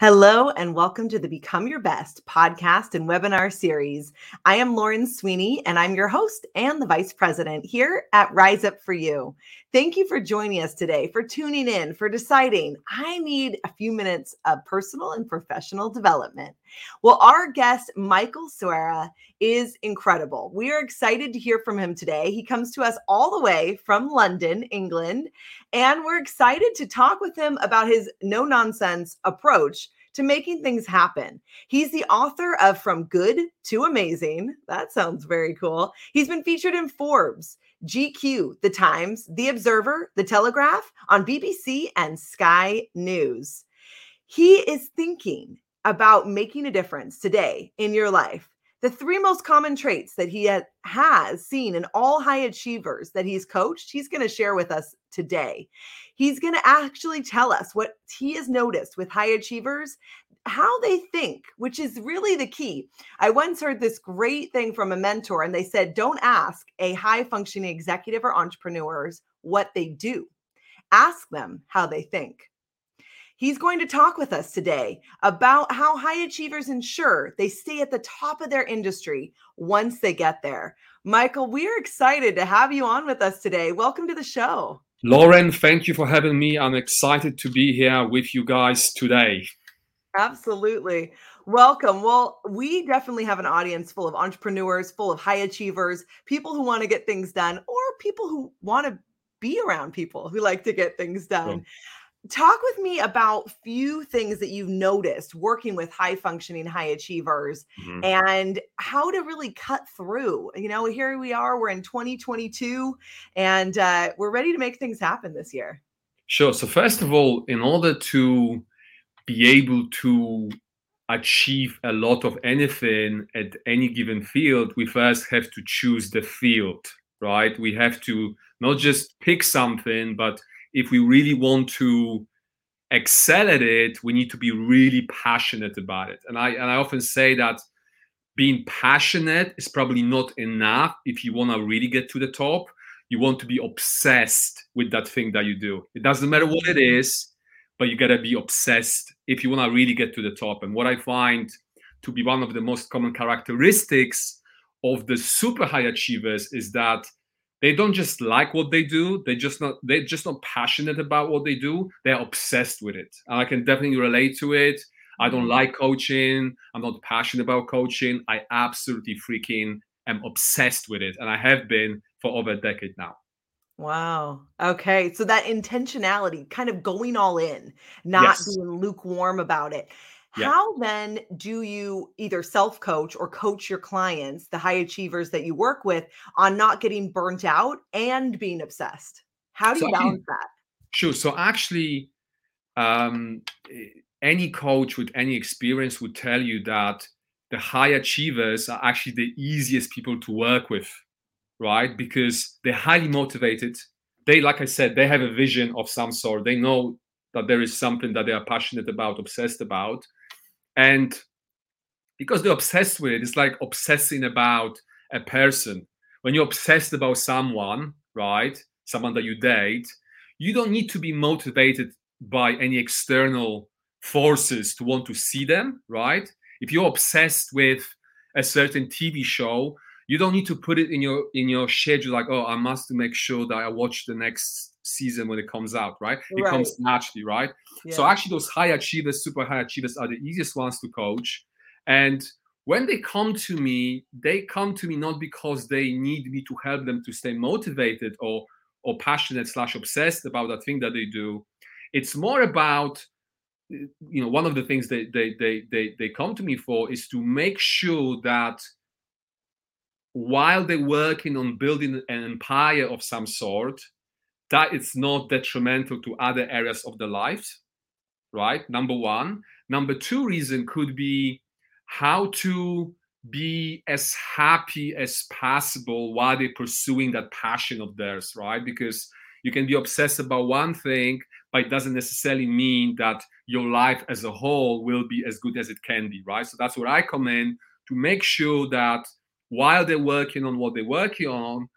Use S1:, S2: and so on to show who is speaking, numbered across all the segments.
S1: Hello, and welcome to the Become Your Best podcast and webinar series. I am Lauren Sweeney, and I'm your host and the vice president here at Rise Up For You. Thank you for joining us today, for tuning in, for deciding I need a few minutes of personal and professional development. Well, our guest, Michael Serwa, is incredible. We are excited to hear from him today. He comes to us all the way from London, England, and we're excited to talk with him about his no nonsense approach to making things happen. He's the author of From Good to Amazing. That sounds very cool. He's been featured in Forbes, GQ, The Times, The Observer, The Telegraph, on BBC, and Sky News. He is thinking about making a difference today in your life the three most common traits that he has seen in all high achievers that he's coached, he's going to share with us today. He's going to actually tell us what he has noticed with high achievers, how they think, which is really the key. I once heard this great thing from a mentor, and they said, Don't ask a high functioning executive or entrepreneurs what they do, ask them how they think. He's going to talk with us today about how high achievers ensure they stay at the top of their industry once they get there. Michael, we are excited to have you on with us today. Welcome to the show.
S2: Lauren, thank you for having me. I'm excited to be here with you guys today.
S1: Absolutely. Welcome. Well, we definitely have an audience full of entrepreneurs, full of high achievers, people who want to get things done, or people who want to be around people who like to get things done talk with me about few things that you've noticed working with high functioning high achievers mm-hmm. and how to really cut through you know here we are we're in 2022 and uh, we're ready to make things happen this year
S2: sure so first of all in order to be able to achieve a lot of anything at any given field we first have to choose the field right we have to not just pick something but if we really want to excel at it, we need to be really passionate about it. And I and I often say that being passionate is probably not enough if you want to really get to the top. You want to be obsessed with that thing that you do. It doesn't matter what it is, but you got to be obsessed if you want to really get to the top. And what I find to be one of the most common characteristics of the super high achievers is that they don't just like what they do they just not they're just not passionate about what they do they're obsessed with it and i can definitely relate to it i don't mm-hmm. like coaching i'm not passionate about coaching i absolutely freaking am obsessed with it and i have been for over a decade now
S1: Wow. Okay. So that intentionality, kind of going all in, not yes. being lukewarm about it. Yeah. How then do you either self coach or coach your clients, the high achievers that you work with, on not getting burnt out and being obsessed? How do so you balance that?
S2: Sure. So actually, um, any coach with any experience would tell you that the high achievers are actually the easiest people to work with, right? Because they're highly motivated. They, like I said, they have a vision of some sort. They know that there is something that they are passionate about, obsessed about and because they're obsessed with it, it's like obsessing about a person. When you're obsessed about someone, right, someone that you date, you don't need to be motivated by any external forces to want to see them, right? If you're obsessed with a certain TV show, you don't need to put it in your in your schedule like, oh, I must make sure that I watch the next season when it comes out, right? It right. comes naturally, right? Yeah. So actually, those high achievers, super high achievers, are the easiest ones to coach. And when they come to me, they come to me not because they need me to help them to stay motivated or or passionate slash obsessed about that thing that they do. It's more about you know one of the things they they they they, they come to me for is to make sure that while they're working on building an empire of some sort that it's not detrimental to other areas of their lives, right? Number one. Number two reason could be how to be as happy as possible while they're pursuing that passion of theirs, right? Because you can be obsessed about one thing, but it doesn't necessarily mean that your life as a whole will be as good as it can be, right? So that's where I come in to make sure that while they're working on what they're working on,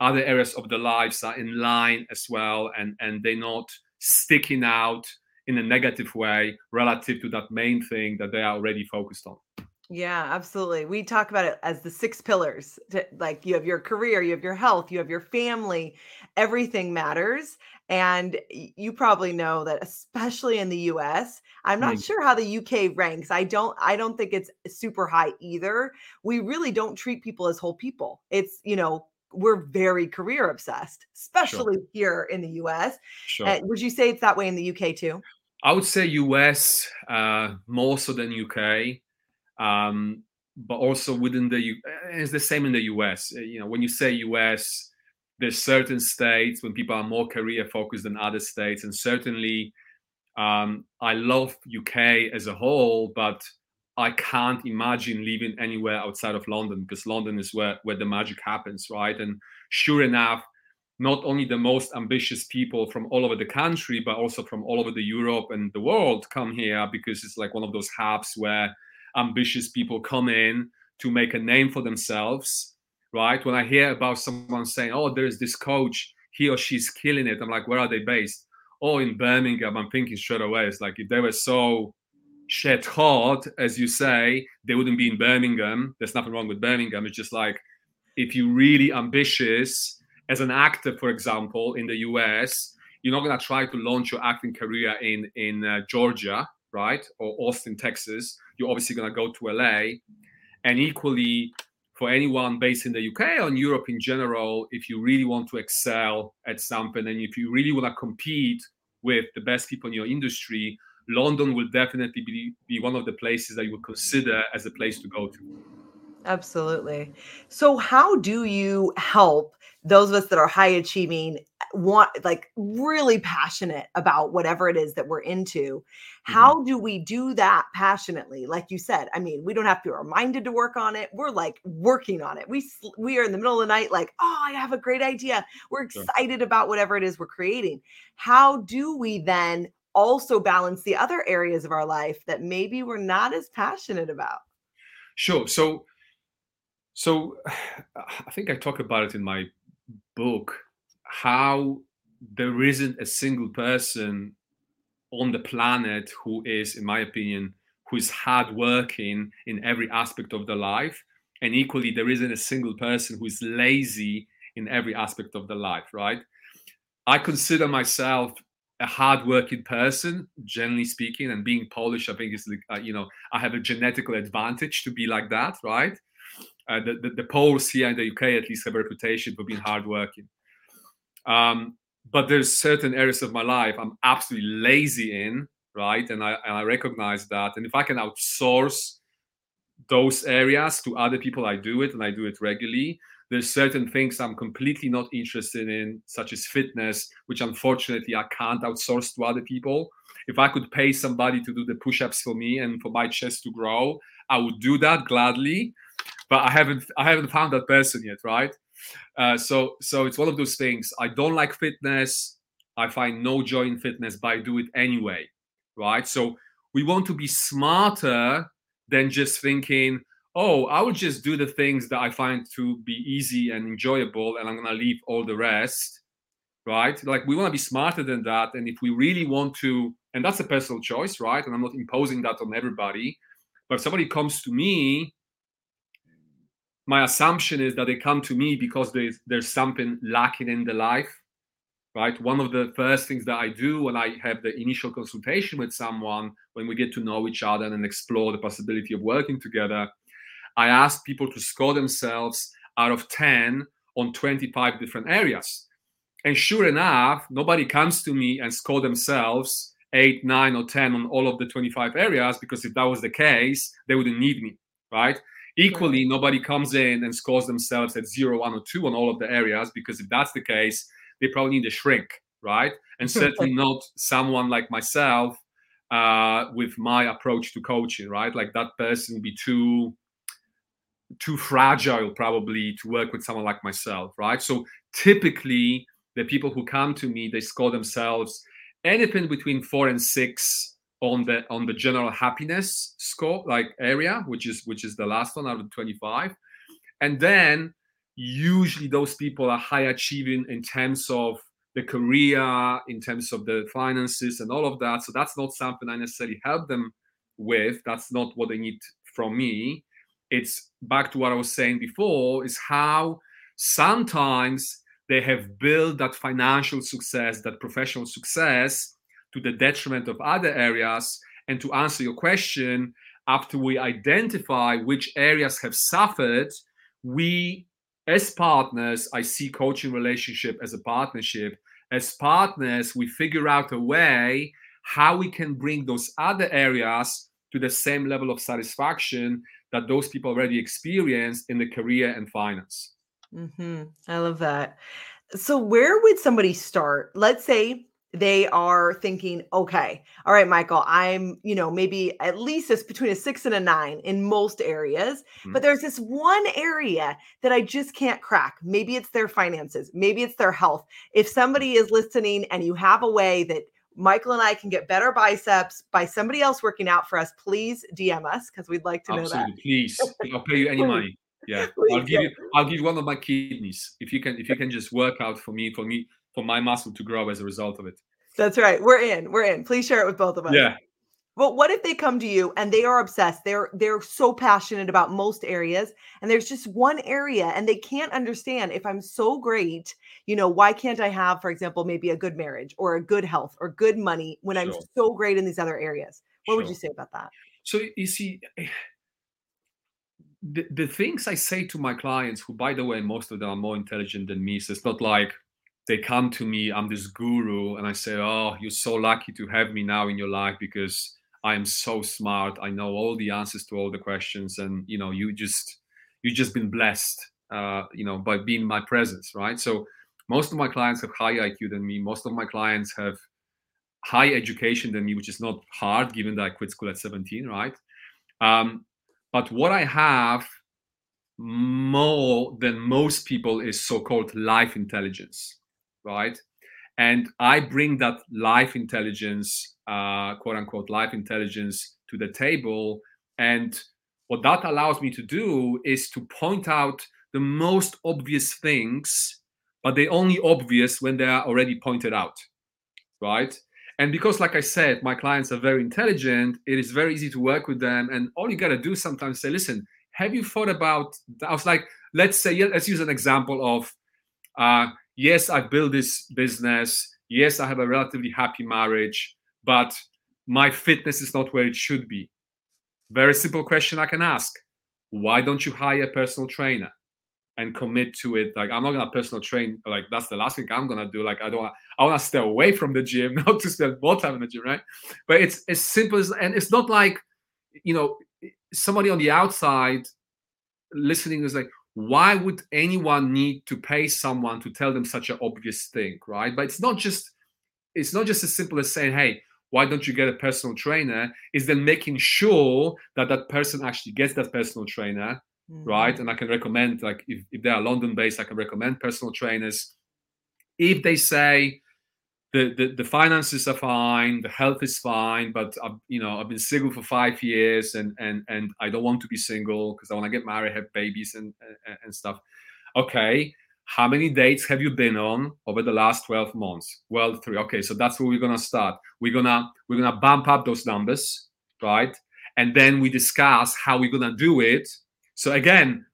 S2: other areas of their lives are in line as well, and and they're not sticking out in a negative way relative to that main thing that they are already focused on.
S1: Yeah, absolutely. We talk about it as the six pillars. To, like you have your career, you have your health, you have your family, everything matters. And you probably know that especially in the US, I'm not mm. sure how the UK ranks. I don't I don't think it's super high either. We really don't treat people as whole people. It's, you know, we're very career obsessed, especially sure. here in the US. Sure. Uh, would you say it's that way in the UK too?
S2: I would say US uh, more so than UK, um, but also within the U. It's the same in the US. Uh, you know, when you say US, there's certain states when people are more career focused than other states, and certainly, um, I love UK as a whole, but I can't imagine living anywhere outside of London because London is where where the magic happens, right? And sure enough, not only the most ambitious people from all over the country, but also from all over the Europe and the world come here because it's like one of those hubs where ambitious people come in to make a name for themselves, right? When I hear about someone saying, "Oh, there's this coach, he or she's killing it," I'm like, "Where are they based?" Oh, in Birmingham. I'm thinking straight away, it's like if they were so shit hot, as you say, they wouldn't be in Birmingham. There's nothing wrong with Birmingham. It's just like if you're really ambitious as an actor, for example, in the US, you're not to try to launch your acting career in in uh, Georgia, right, or Austin, Texas. You're obviously to go to LA, and equally for anyone based in the UK or in Europe in general, if you really want to excel at something and if you really want to compete with the best people in your industry, London will definitely be, be one of the places that you would consider as a place to go to.
S1: Absolutely. So, how do you help those of us that are high achieving want like really passionate about whatever it is that we're into mm-hmm. how do we do that passionately? Like you said i mean we don't have to be reminded to work on it. We're like working on it. We we are in the middle of the night like oh i have a great idea. We're excited sure. about whatever it is we're creating. How do we then also balance the other areas of our life that maybe we're not as passionate about?
S2: Sure. So so i think i talk about it in my book how there isn't a single person on the planet who is, in my opinion, who is hardworking in every aspect of their life. And equally, there isn't a single person who is lazy in every aspect of their life, right? I consider myself a hardworking person, generally speaking, and being Polish, I think is, uh, you know, I have a genetical advantage to be like that, right? Uh, the, the, the, Poles here in the UK at least have a reputation for being hardworking. Um, but there's certain areas of my life I'm absolutely lazy in, right? And I, and I recognize that. And if I can outsource those areas to other people, I do it and I do it regularly. There's certain things I'm completely not interested in, such as fitness, which unfortunately I can't outsource to other people. If I could pay somebody to do the push ups for me and for my chest to grow, I would do that gladly but I haven't I haven't found that person yet, right? Uh, so so it's one of those things. I don't like fitness. I find no joy in fitness, but I do it anyway, right? So we want to be smarter than just thinking, oh, I will just do the things that I find to be easy and enjoyable, and I'm gonna leave all the rest, right? Like we want to be smarter than that, and if we really want to, and that's a personal choice, right? And I'm not imposing that on everybody. But if somebody comes to me my assumption is that they come to me because there's there's something lacking in the life right? One of the first things that i do when i have the initial consultation with someone when we get to know each other and explore the possibility of working together i ask people to score themselves out of 10 on 25 different areas. And sure enough nobody comes to me and score themselves 8 9 or 10 on all of the 25 areas because if that was the case they wouldn't need me right Equally, nobody comes in and scores themselves at zero, one, or two on all of the areas because if that's the case, they probably need a shrink, right? And certainly not someone like myself uh, with my approach to coaching, right? Like that person would be too too fragile probably to work with someone like myself, right? So typically the people who come to me, they score themselves anything between four and six on the on the general happiness score like area which is which is the last one out of 25 and then usually those people are high achieving in terms of the career in terms of the finances and all of that. So that's not something i necessarily help them with. That's not what they need from me. It's back to what i was saying before is how sometimes they have built that financial success that professional success to the detriment of other areas. And to answer your question, after we identify which areas have suffered, we, as partners, I see coaching relationship as a partnership. As partners, we figure out a way how we can bring those other areas to the same level of satisfaction that those people already experienced in the career and finance.
S1: Mm-hmm. I love that. So, where would somebody start? Let's say they are thinking, okay, all right, Michael, I'm, you know, maybe at least it's between a six and a nine in most areas, mm-hmm. but there's this one area that I just can't crack. Maybe it's their finances, maybe it's their health. If somebody is listening and you have a way that Michael and I can get better biceps by somebody else working out for us, please DM us because we'd like to know
S2: Absolutely.
S1: that.
S2: Please, I'll pay you any money. Yeah, please I'll give you. I'll give you one of my kidneys if you can. If you can just work out for me, for me, for my muscle to grow as a result of it.
S1: That's right. We're in. We're in. Please share it with both of us.
S2: Yeah.
S1: But what if they come to you and they are obsessed? They're they're so passionate about most areas and there's just one area and they can't understand if I'm so great, you know, why can't I have for example maybe a good marriage or a good health or good money when sure. I'm so great in these other areas? What sure. would you say about that?
S2: So you see the, the things I say to my clients, who, by the way, most of them are more intelligent than me, so it's not like they come to me, I'm this guru, and I say, Oh, you're so lucky to have me now in your life because I am so smart. I know all the answers to all the questions, and you know, you just you just been blessed, uh, you know, by being my presence, right? So most of my clients have higher IQ than me. Most of my clients have high education than me, which is not hard given that I quit school at 17, right? Um, but what I have more than most people is so-called life intelligence, right? And I bring that life intelligence, uh, quote unquote, life intelligence to the table. And what that allows me to do is to point out the most obvious things, but they're only obvious when they are already pointed out, right? And because, like I said, my clients are very intelligent, it is very easy to work with them. And all you got to do sometimes say, listen, have you thought about? I was like, let's say, let's use an example of, uh, yes, I built this business. Yes, I have a relatively happy marriage, but my fitness is not where it should be. Very simple question I can ask. Why don't you hire a personal trainer? and commit to it. Like I'm not gonna personal train. Like that's the last thing I'm gonna do. Like I don't. I want to stay away from the gym, not to spend more time in the gym, right? But it's as simple as, and it's not like, you know, somebody on the outside listening is like, why would anyone need to pay someone to tell them such an obvious thing, right? But it's not just, it's not just as simple as saying, hey, why don't you get a personal trainer? Is then making sure that that person actually gets that personal trainer mm-hmm. right? And I can recommend, like, if, if they are London based, I can recommend personal trainers. If they say the, the, the finances are fine, the health is fine, but I've, you know, I've been single for five years and and and I don't want to be single because I want to get married, have babies and, and and stuff. Okay, how many dates have you been on over the last 12 months? Well three. Okay so that's where we're gonna start. We're gonna we're gonna bump up those numbers right? And then we discuss how we're gonna do it. So again,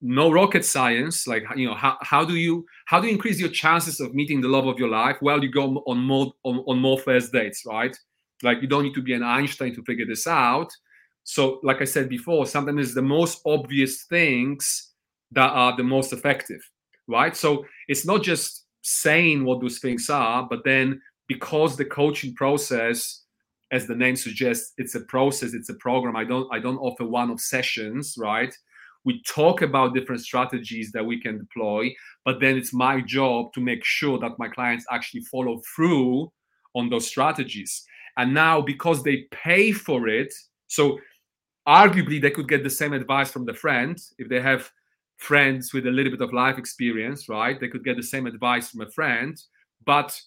S2: no rocket science. Like you know, how, how do you how do you increase your chances of meeting the love of your life? Well, you go on more on, on more first dates, right? Like you don't need to be an Einstein to figure this out. So, like I said before, sometimes it's the most obvious things that are the most effective, right? So it's not just saying what those things are, but then because the coaching process as the name suggests, it's a process, it's a program. I don't I don't offer one of sessions, right? We talk about different strategies that we can deploy, but then it's my job to make sure that my clients actually follow through on those strategies. And now because they pay for it, so arguably they could get the same advice from the friend if they have friends with a little bit of life experience, right? They could get the same advice from a friend, but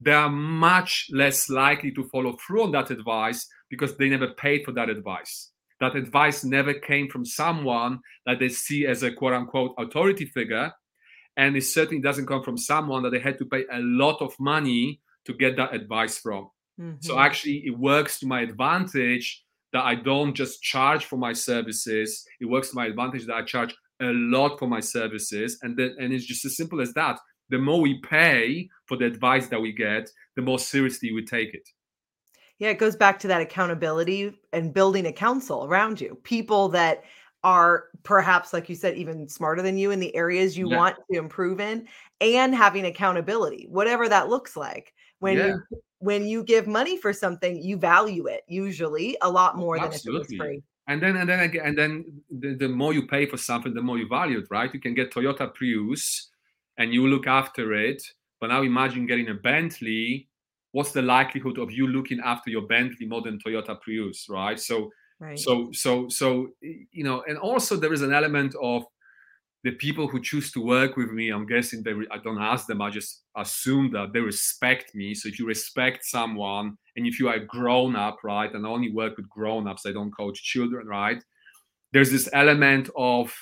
S2: they are much less likely to follow through on that advice because they never paid for that advice. That advice never came from someone that they see as a quote unquote authority figure. And it certainly doesn't come from someone that they had to pay a lot of money to get that advice from. Mm-hmm. So actually, it works to my advantage that I don't just charge for my services. It works to my advantage that I charge a lot for my services. And, that, and it's just as simple as that the more we pay for the advice that we get, the more seriously we take it.
S1: Yeah, it goes back to that accountability and building a council around you. People that are perhaps, like you said, even smarter than you in the areas you yeah. want to improve in, and having accountability, whatever that looks like. When yeah. you when you give money for something, you value it usually a lot oh, more Absolutely. than if it was free.
S2: And then and then again, and then the, the more you pay for something, the more you value it, right? You can get Toyota Prius and you look after it. But now imagine getting a Bentley. What's the likelihood of you looking after your Bentley more than Toyota Prius, right? So, right. so, so, so, you know, and also there is an element of the people who choose to work with me. I'm guessing they. I don't ask them. I just assume that they respect me. So if you respect someone, and if you are grown up, right, and I only work with grown ups, I don't coach children, right? There's this element of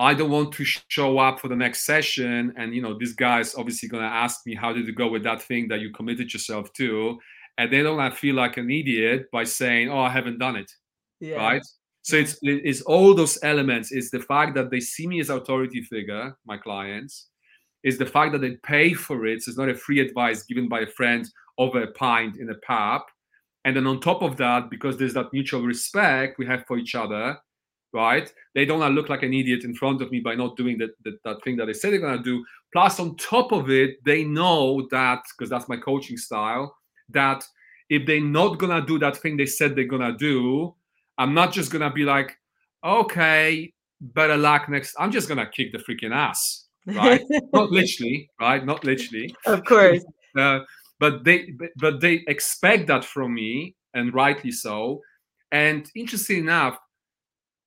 S2: I don't want to show up for the next session. And, you know, this guy's obviously going to ask me, how did you go with that thing that you committed yourself to? And they don't feel like an idiot by saying, oh, I haven't done it. Yeah. Right. So it's, it's all those elements. It's the fact that they see me as authority figure, my clients. Is the fact that they pay for it. So it's not a free advice given by a friend over a pint in a pub. And then on top of that, because there's that mutual respect we have for each other, right? They don't want to look like an idiot in front of me by not doing that, that, that thing that they said they're going to do. Plus, on top of it, they know that, because that's my coaching style, that if they're not going to do that thing they said they're going to do, I'm not just going to be like, okay, better luck next. I'm just going to kick the freaking ass, right? not literally, right? Not literally.
S1: Of course.
S2: Uh, but they but they expect that from me and rightly so and interesting enough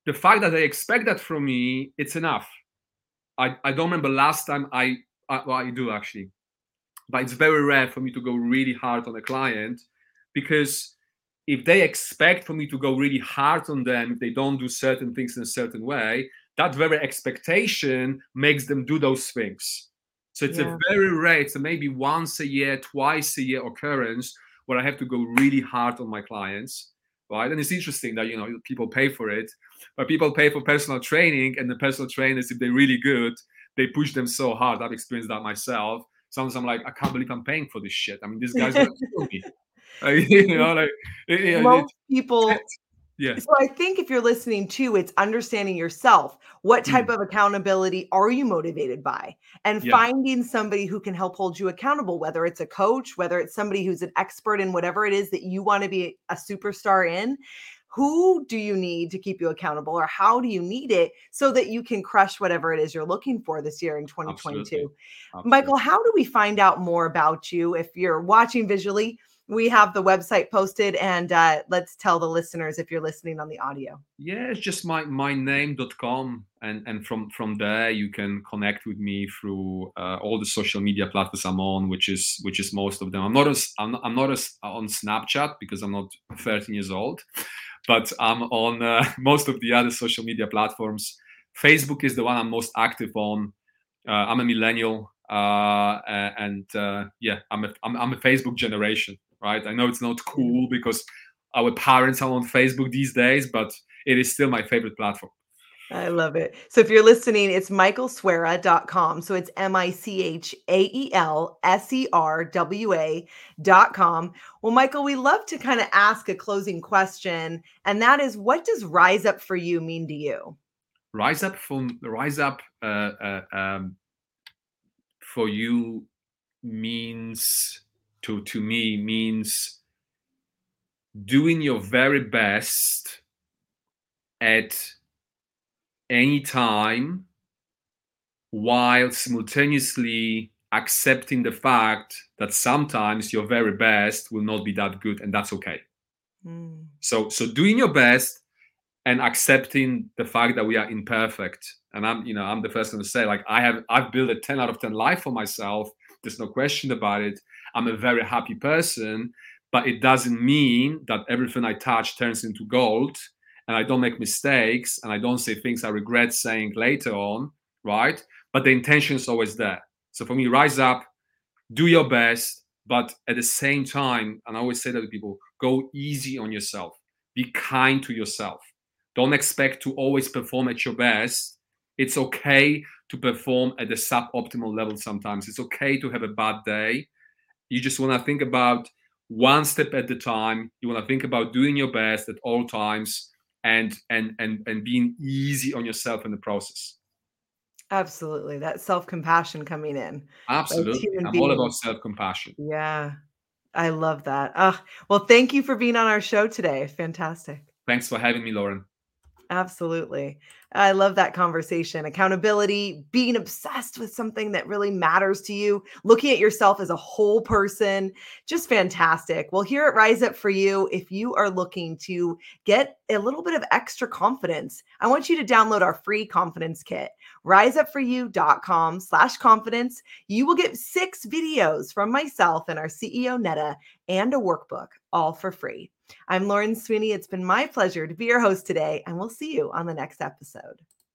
S2: the fact that they expect that from me, it's enough. I, I don't remember last time I, I well I do actually, but it's very rare for me to go really hard on a client because if they expect for me to go really hard on them if they don't do certain things in a certain way, that very expectation makes them do those things. So it's yeah. a very rare, it's a maybe once a year, twice a year occurrence where I have to go really hard on my clients right? And it's interesting that you know people pay for it, but people pay for personal training, and the personal trainers, if they're really good, they push them so hard. I've experienced that myself. Sometimes I'm like, I can't believe I'm paying for this shit. I mean, these guys are killing me. you know, like
S1: most people yeah. So I think if you're listening too, it's understanding yourself. What type mm. of accountability are you motivated by? And yeah. finding somebody who can help hold you accountable, whether it's a coach, whether it's somebody who's an expert in whatever it is that you want to be a superstar in. Who do you need to keep you accountable, or how do you need it so that you can crush whatever it is you're looking for this year in 2022? Absolutely. Absolutely. Michael, how do we find out more about you if you're watching visually? We have the website posted and uh, let's tell the listeners if you're listening on the audio.
S2: Yeah it's just my my name.com and and from from there you can connect with me through uh, all the social media platforms i'm on which is which is most of them. I'm not as i'm, I'm not as on snapchat because i'm not 13 years old but i'm on uh, most of the other social media platforms. Facebook is the one i'm most active on. Uh, i'm a millennial uh, and uh, yeah, I'm a I'm, I'm a Facebook generation right? I know it's not cool because our parents are on Facebook these days, but it is still my favorite platform.
S1: I love it. So if you're listening, it's michaelserwa.com. So it's M I C H A E L S E R W A.com. Well, Michael, we love to kind of ask a closing question, and that is what does rise up for you mean to you?
S2: Rise up from rise up uh, uh, um, for you means to to me means doing your very best at any time while simultaneously accepting the fact that sometimes your very best will not be that good and that's okay Mm. So, so doing your best and accepting the fact that we are imperfect. And I'm, you know, I'm the first one to say, like, I have, I've built a 10 out of 10 life for myself. There's no question about it. I'm a very happy person, but it doesn't mean that everything I touch turns into gold and I don't make mistakes and I don't say things I regret saying later on, right? But the intention is always there. So for me, rise up, do your best, but at the same time, and I always say that to people, go easy on yourself. Be kind to yourself. Don't expect to always perform at your best. It's okay to perform at the suboptimal level sometimes. It's okay to have a bad day. You just want to think about one step at a time. You want to think about doing your best at all times and and and and being easy on yourself in the process.
S1: Absolutely. That self-compassion coming in.
S2: Absolutely. I'm beings. all about self-compassion.
S1: Yeah. I love that. Uh, well, thank you for being on our show today. Fantastic.
S2: Thanks for having me, Lauren.
S1: Absolutely. I love that conversation. Accountability, being obsessed with something that really matters to you, looking at yourself as a whole person, just fantastic. Well, here at Rise Up for You, if you are looking to get a little bit of extra confidence, I want you to download our free confidence kit, riseupforyou.com slash confidence. You will get six videos from myself and our CEO, Netta, and a workbook, all for free. I'm Lauren Sweeney. It's been my pleasure to be your host today, and we'll see you on the next episode.